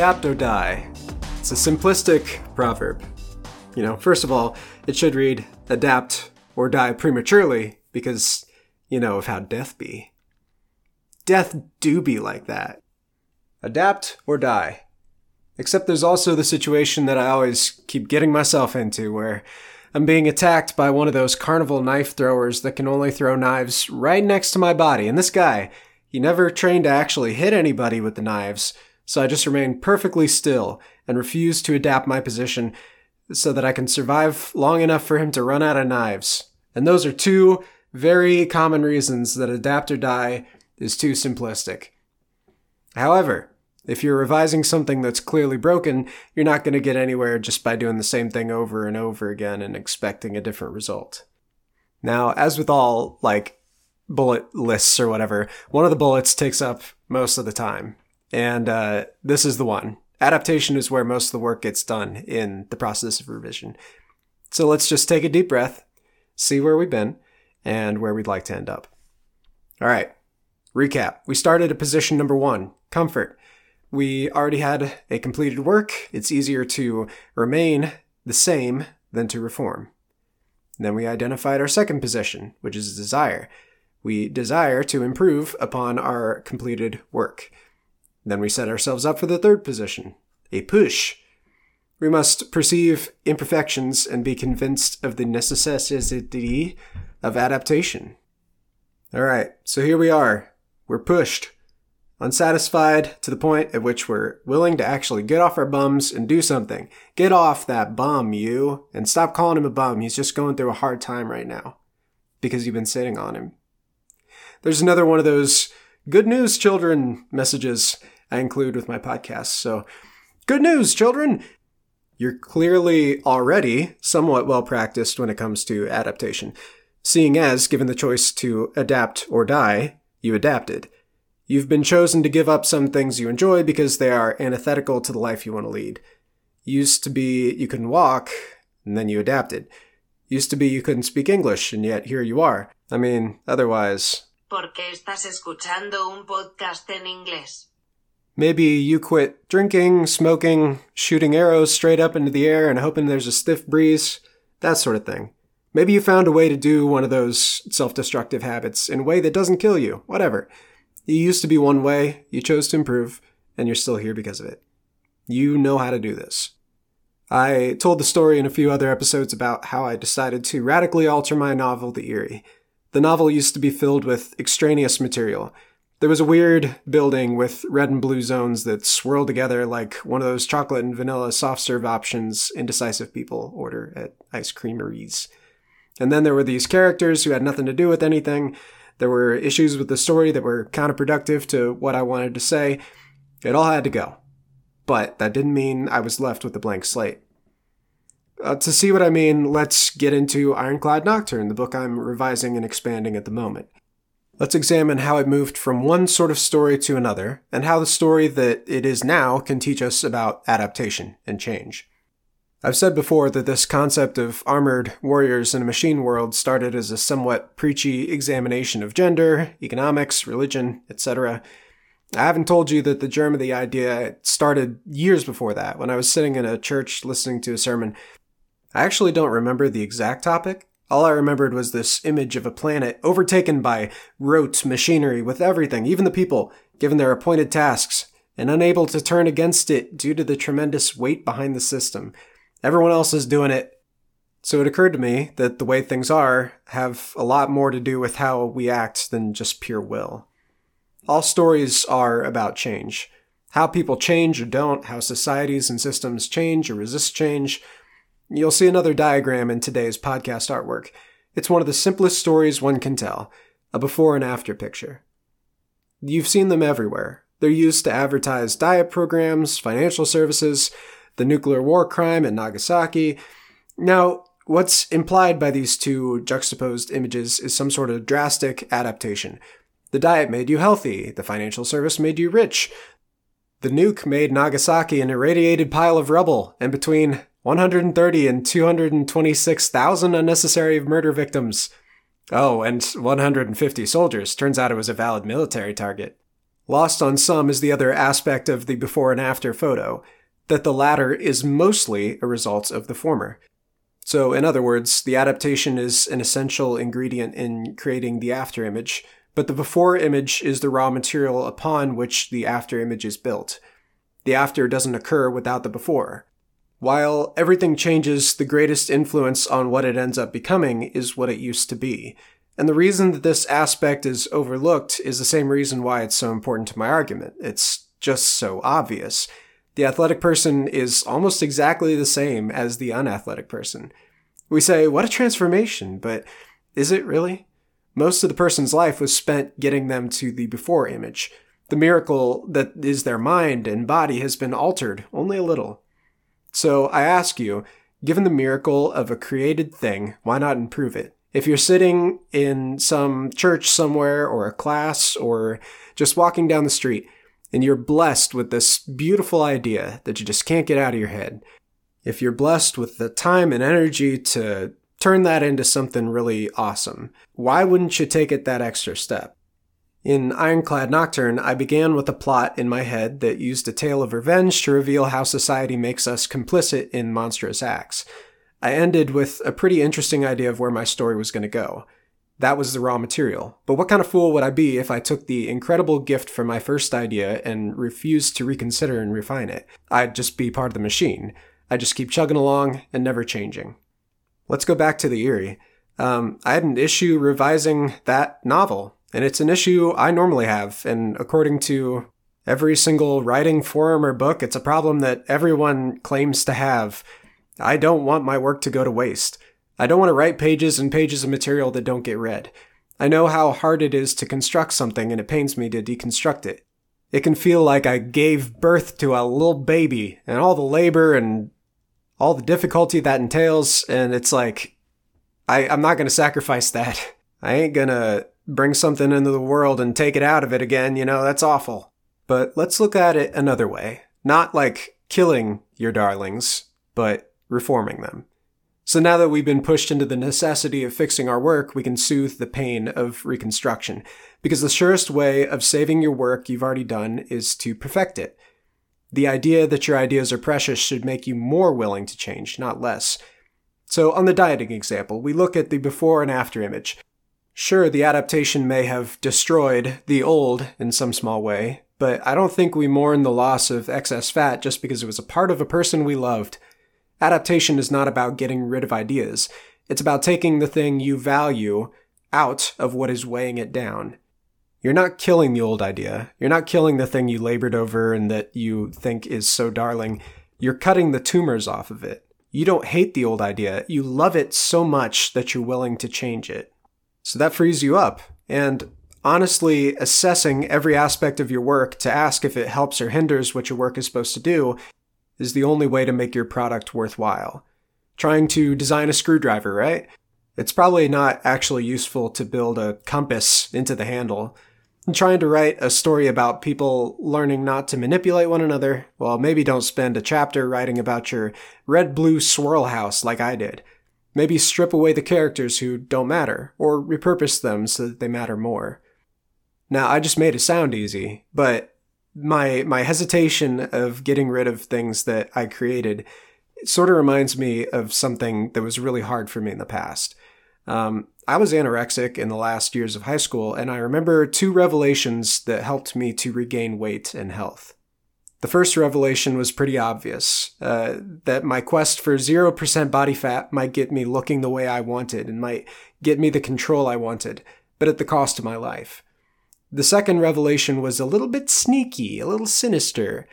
Adapt or die. It's a simplistic proverb. You know, first of all, it should read adapt or die prematurely because, you know, of how death be. Death do be like that. Adapt or die. Except there's also the situation that I always keep getting myself into where I'm being attacked by one of those carnival knife throwers that can only throw knives right next to my body. And this guy, he never trained to actually hit anybody with the knives, so I just remain perfectly still and refuse to adapt my position so that I can survive long enough for him to run out of knives. And those are two very common reasons that adapt or die is too simplistic. However, if you're revising something that's clearly broken, you're not going to get anywhere just by doing the same thing over and over again and expecting a different result. Now, as with all, like, bullet lists or whatever, one of the bullets takes up most of the time. And uh, this is the one. Adaptation is where most of the work gets done in the process of revision. So let's just take a deep breath, see where we've been, and where we'd like to end up. All right, recap. We started at position number one comfort. We already had a completed work. It's easier to remain the same than to reform. Then we identified our second position, which is desire. We desire to improve upon our completed work. Then we set ourselves up for the third position, a push. We must perceive imperfections and be convinced of the necessity of adaptation. All right, so here we are. We're pushed. Unsatisfied to the point at which we're willing to actually get off our bums and do something. Get off that bum, you, and stop calling him a bum. He's just going through a hard time right now because you've been sitting on him. There's another one of those good news, children messages I include with my podcast. So, good news, children! You're clearly already somewhat well practiced when it comes to adaptation, seeing as, given the choice to adapt or die, you adapted. You've been chosen to give up some things you enjoy because they are antithetical to the life you want to lead. Used to be you couldn't walk, and then you adapted. Used to be you couldn't speak English, and yet here you are. I mean, otherwise. ¿Por qué estás escuchando un podcast en inglés? Maybe you quit drinking, smoking, shooting arrows straight up into the air and hoping there's a stiff breeze, that sort of thing. Maybe you found a way to do one of those self destructive habits in a way that doesn't kill you, whatever. You used to be one way, you chose to improve, and you're still here because of it. You know how to do this. I told the story in a few other episodes about how I decided to radically alter my novel, The Eyrie. The novel used to be filled with extraneous material there was a weird building with red and blue zones that swirled together like one of those chocolate and vanilla soft serve options indecisive people order at ice creameries. And then there were these characters who had nothing to do with anything. There were issues with the story that were counterproductive to what I wanted to say. It all had to go. But that didn't mean I was left with a blank slate. Uh, to see what I mean, let's get into Ironclad Nocturne, the book I'm revising and expanding at the moment. Let's examine how it moved from one sort of story to another, and how the story that it is now can teach us about adaptation and change. I've said before that this concept of armored warriors in a machine world started as a somewhat preachy examination of gender, economics, religion, etc. I haven't told you that the germ of the idea started years before that, when I was sitting in a church listening to a sermon. I actually don't remember the exact topic, all I remembered was this image of a planet overtaken by rote machinery with everything, even the people, given their appointed tasks, and unable to turn against it due to the tremendous weight behind the system. Everyone else is doing it. So it occurred to me that the way things are have a lot more to do with how we act than just pure will. All stories are about change. How people change or don't, how societies and systems change or resist change, You'll see another diagram in today's podcast artwork. It's one of the simplest stories one can tell a before and after picture. You've seen them everywhere. They're used to advertise diet programs, financial services, the nuclear war crime at Nagasaki. Now, what's implied by these two juxtaposed images is some sort of drastic adaptation. The diet made you healthy, the financial service made you rich. The nuke made Nagasaki an irradiated pile of rubble, and between 130 and 226,000 unnecessary murder victims. Oh, and 150 soldiers. Turns out it was a valid military target. Lost on some is the other aspect of the before and after photo, that the latter is mostly a result of the former. So, in other words, the adaptation is an essential ingredient in creating the after image, but the before image is the raw material upon which the after image is built. The after doesn't occur without the before. While everything changes, the greatest influence on what it ends up becoming is what it used to be. And the reason that this aspect is overlooked is the same reason why it's so important to my argument. It's just so obvious. The athletic person is almost exactly the same as the unathletic person. We say, what a transformation, but is it really? Most of the person's life was spent getting them to the before image. The miracle that is their mind and body has been altered only a little. So I ask you, given the miracle of a created thing, why not improve it? If you're sitting in some church somewhere or a class or just walking down the street and you're blessed with this beautiful idea that you just can't get out of your head, if you're blessed with the time and energy to turn that into something really awesome, why wouldn't you take it that extra step? In Ironclad Nocturne, I began with a plot in my head that used a tale of revenge to reveal how society makes us complicit in monstrous acts. I ended with a pretty interesting idea of where my story was going to go. That was the raw material. But what kind of fool would I be if I took the incredible gift from my first idea and refused to reconsider and refine it? I'd just be part of the machine. I'd just keep chugging along and never changing. Let's go back to the Eyrie. Um, I had an issue revising that novel. And it's an issue I normally have. And according to every single writing forum or book, it's a problem that everyone claims to have. I don't want my work to go to waste. I don't want to write pages and pages of material that don't get read. I know how hard it is to construct something and it pains me to deconstruct it. It can feel like I gave birth to a little baby and all the labor and all the difficulty that entails. And it's like, I, I'm not to sacrifice that. I ain't to bring something into the world and take it out of it again, you know, that's awful. But let's look at it another way. Not like killing your darlings, but reforming them. So now that we've been pushed into the necessity of fixing our work, we can soothe the pain of reconstruction. Because the surest way of saving your work you've already done is to perfect it. The idea that your ideas are precious should make you more willing to change, not less. So on the dieting example, we look at the before and after image. Sure, the adaptation may have destroyed the old in some small way, but I don't think we mourn the loss of excess fat just because it was a part of a person we loved. Adaptation is not about getting rid of ideas. It's about taking the thing you value out of what is weighing it down. You're not killing the old idea. You're not killing the thing you labored over and that you think is so darling. You're cutting the tumors off of it. You don't hate the old idea. You love it so much that you're willing to change it. So that frees you up. And honestly, assessing every aspect of your work to ask if it helps or hinders what your work is supposed to do is the only way to make your product worthwhile. Trying to design a screwdriver, right? It's probably not actually useful to build a compass into the handle. And trying to write a story about people learning not to manipulate one another, well, maybe don't spend a chapter writing about your red blue swirl house like I did. Maybe strip away the characters who don't matter, or repurpose them so that they matter more. Now, I just made it sound easy, but my my hesitation of getting rid of things that I created sort of reminds me of something that was really hard for me in the past. Um, I was anorexic in the last years of high school, and I remember two revelations that helped me to regain weight and health. The first revelation was pretty obvious uh, that my quest for 0% body fat might get me looking the way I wanted and might get me the control I wanted, but at the cost of my life. The second revelation was a little bit sneaky, a little sinister.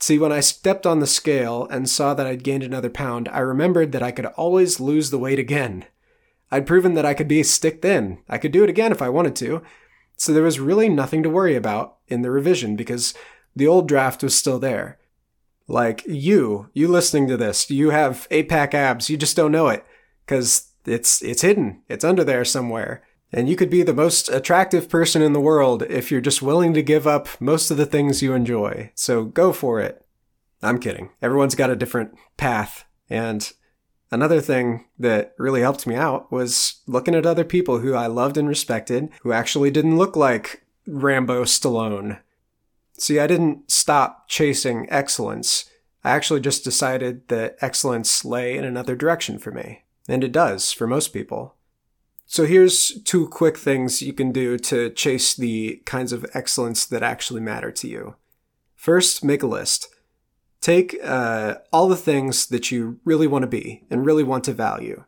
See, when I stepped on the scale and saw that I'd gained another pound, I remembered that I could always lose the weight again. I'd proven that I could be stick thin. I could do it again if I wanted to. So there was really nothing to worry about in the revision because the old draft was still there. Like you, you listening to this, you have eight pack abs, you just don't know it because it's it's hidden. It's under there somewhere. And you could be the most attractive person in the world if you're just willing to give up most of the things you enjoy. So go for it. I'm kidding. Everyone's got a different path. And another thing that really helped me out was looking at other people who I loved and respected who actually didn't look like Rambo Stallone. See, I didn't stop chasing excellence. I actually just decided that excellence lay in another direction for me. And it does for most people. So here's two quick things you can do to chase the kinds of excellence that actually matter to you. First, make a list. Take uh, all the things that you really want to be and really want to value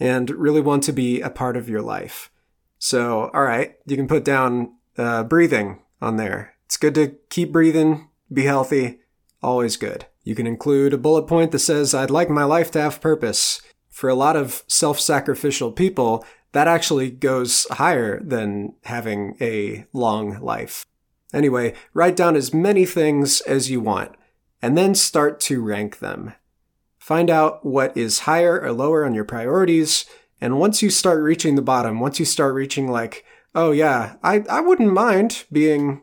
and really want to be a part of your life. So, all right, you can put down uh, breathing on there. It's good to keep breathing, be healthy, always good. You can include a bullet point that says, I'd like my life to have purpose. For a lot of self sacrificial people, that actually goes higher than having a long life. Anyway, write down as many things as you want, and then start to rank them. Find out what is higher or lower on your priorities, and once you start reaching the bottom, once you start reaching like, oh yeah, I, I wouldn't mind being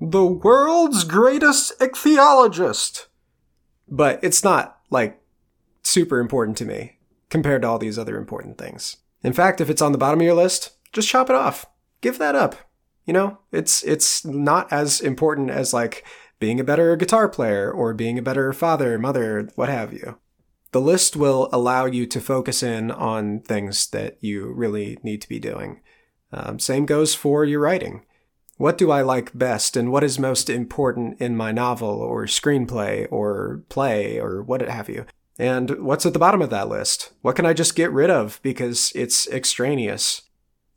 the world's greatest ichthyologist. But it's not like super important to me compared to all these other important things. In fact, if it's on the bottom of your list, just chop it off. Give that up. You know, it's it's not as important as like being a better guitar player or being a better father, mother, what have you. The list will allow you to focus in on things that you really need to be doing. Um, same goes for your writing. What do I like best and what is most important in my novel or screenplay or play or what have you? And what's at the bottom of that list? What can I just get rid of because it's extraneous?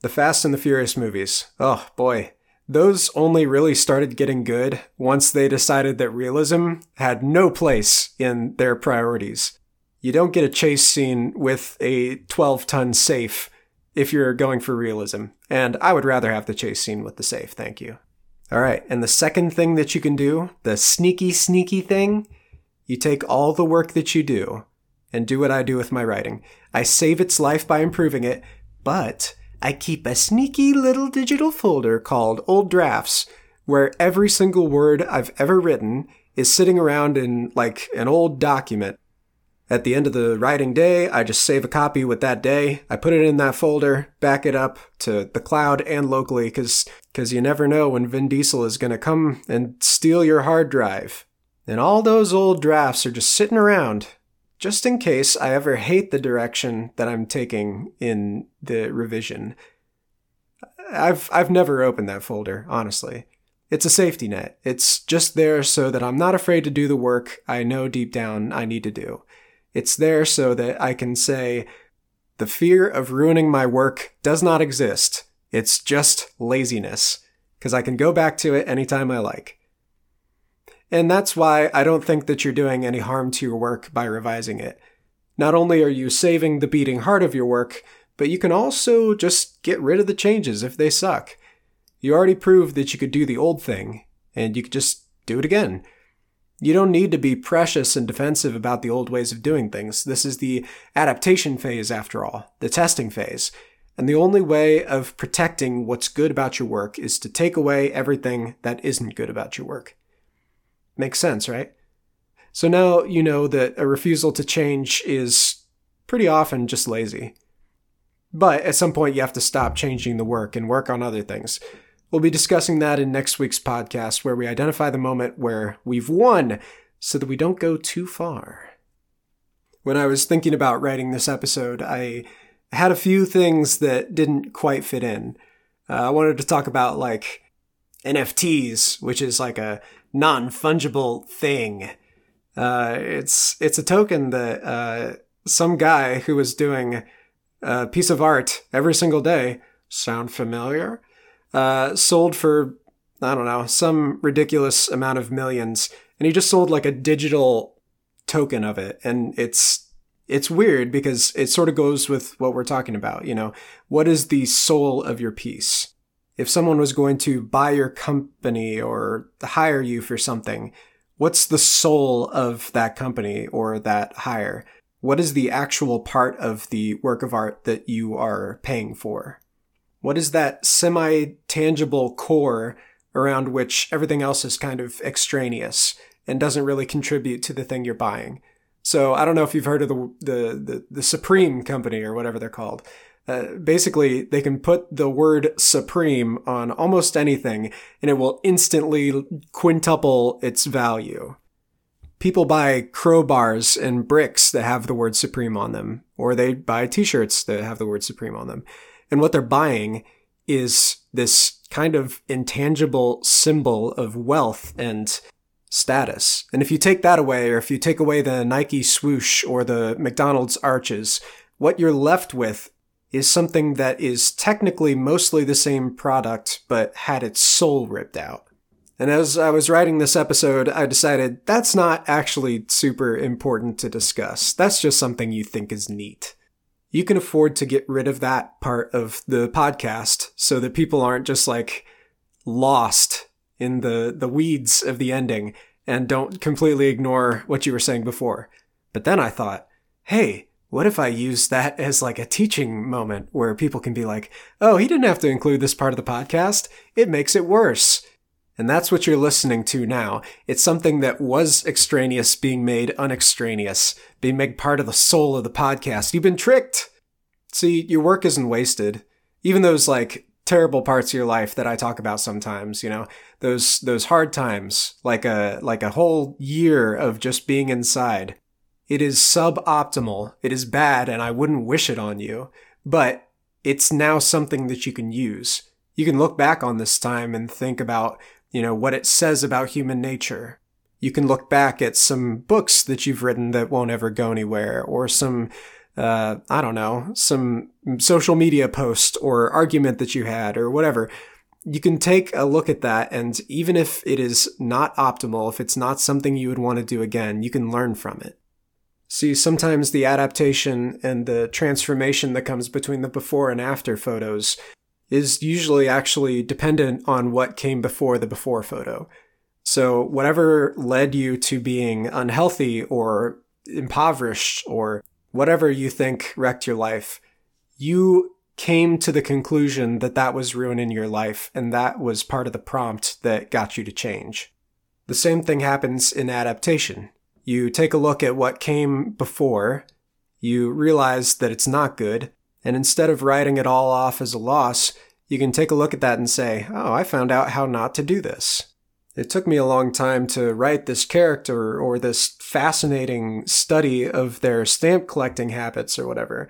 The Fast and the Furious movies. Oh boy. Those only really started getting good once they decided that realism had no place in their priorities. You don't get a chase scene with a 12 ton safe if you're going for realism. And I would rather have the chase scene with the safe, thank you. All right, and the second thing that you can do, the sneaky, sneaky thing, you take all the work that you do and do what I do with my writing. I save its life by improving it, but I keep a sneaky little digital folder called Old Drafts where every single word I've ever written is sitting around in like an old document at the end of the writing day, I just save a copy with that day. I put it in that folder, back it up to the cloud and locally because cause you never know when Vin Diesel is going to come and steal your hard drive. And all those old drafts are just sitting around just in case I ever hate the direction that I'm taking in the revision. I've I've never opened that folder, honestly. It's a safety net. It's just there so that I'm not afraid to do the work I know deep down I need to do. It's there so that I can say, the fear of ruining my work does not exist. It's just laziness, because I can go back to it anytime I like. And that's why I don't think that you're doing any harm to your work by revising it. Not only are you saving the beating heart of your work, but you can also just get rid of the changes if they suck. You already proved that you could do the old thing, and you could just do it again. You don't need to be precious and defensive about the old ways of doing things. This is the adaptation phase, after all, the testing phase. And the only way of protecting what's good about your work is to take away everything that isn't good about your work. Makes sense, right? So now you know that a refusal to change is pretty often just lazy. But at some point, you have to stop changing the work and work on other things. We'll be discussing that in next week's podcast, where we identify the moment where we've won so that we don't go too far. When I was thinking about writing this episode, I had a few things that didn't quite fit in. Uh, I wanted to talk about like NFTs, which is like a non-fungible thing. Uh, it's it's a token that uh, some guy who was doing a piece of art every single day. Sound familiar? Uh, sold for I don't know some ridiculous amount of millions, and he just sold like a digital token of it, and it's it's weird because it sort of goes with what we're talking about. You know, what is the soul of your piece? If someone was going to buy your company or hire you for something, what's the soul of that company or that hire? What is the actual part of the work of art that you are paying for? What is that semi tangible core around which everything else is kind of extraneous and doesn't really contribute to the thing you're buying? So I don't know if you've heard of the the the, the Supreme company or whatever they're called. Uh, basically, they can put the word supreme on almost anything and it will instantly quintuple its value. People buy crowbars and bricks that have the word supreme on them, or they buy t-shirts that have the word supreme on them. And what they're buying is this kind of intangible symbol of wealth and status. And if you take that away, or if you take away the Nike swoosh or the McDonald's arches, what you're left with is something that is technically mostly the same product, but had its soul ripped out. And as I was writing this episode, I decided that's not actually super important to discuss. That's just something you think is neat. You can afford to get rid of that part of the podcast so that people aren't just like lost in the, the weeds of the ending and don't completely ignore what you were saying before. But then I thought, hey, what if I use that as like a teaching moment where people can be like, oh, he didn't have to include this part of the podcast. It makes it worse. And that's what you're listening to now. It's something that was extraneous being made unextraneous, being made part of the soul of the podcast. You've been tricked. See, your work isn't wasted. Even those like terrible parts of your life that I talk about sometimes, you know, those those hard times, like a like a whole year of just being inside. It is suboptimal. It is bad and I wouldn't wish it on you, but it's now something that you can use. You can look back on this time and think about, you know, what it says about human nature. You can look back at some books that you've written that won't ever go anywhere or some uh, I don't know, some social media post or argument that you had or whatever, you can take a look at that. And even if it is not optimal, if it's not something you would want to do again, you can learn from it. See, sometimes the adaptation and the transformation that comes between the before and after photos is usually actually dependent on what came before the before photo. So whatever led you to being unhealthy or impoverished or whatever you think wrecked your life, you came to the conclusion that that was ruining your life and that was part of the prompt that got you to change. The same thing happens in adaptation. You take a look at what came before, you realize that it's not good, and instead of writing it all off as a loss, you can take a look at that and say, oh, I found out how not to do this. It took me a long time to write this character or this fascinating study of their stamp collecting habits or whatever.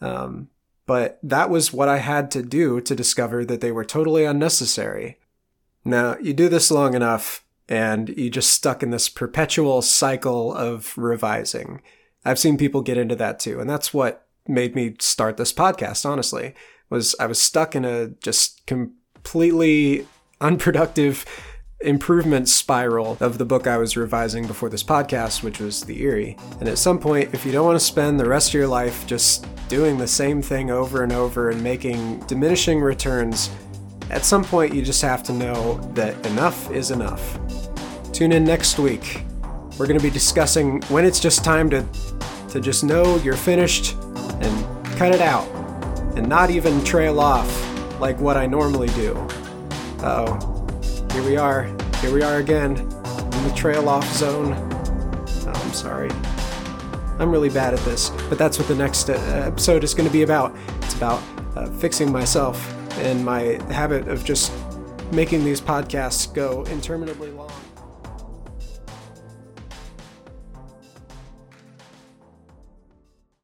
Um, but that was what I had to do to discover that they were totally unnecessary. Now, you do this long enough and you just stuck in this perpetual cycle of revising. I've seen people get into that too, and that's what made me start this podcast, honestly. Was I was stuck in a just completely unproductive improvement spiral of the book I was revising before this podcast, which was The Eyrie. And at some point, if you don't want to spend the rest of your life just doing the same thing over and over and making diminishing returns, at some point you just have to know that enough is enough. Tune in next week. We're going to be discussing when it's just time to to just know you're finished and cut it out and not even trail off like what I normally do. Uh-oh here we are. Here we are again in the trail off zone. Oh, I'm sorry. I'm really bad at this, but that's what the next uh, episode is going to be about. It's about uh, fixing myself and my habit of just making these podcasts go interminably long.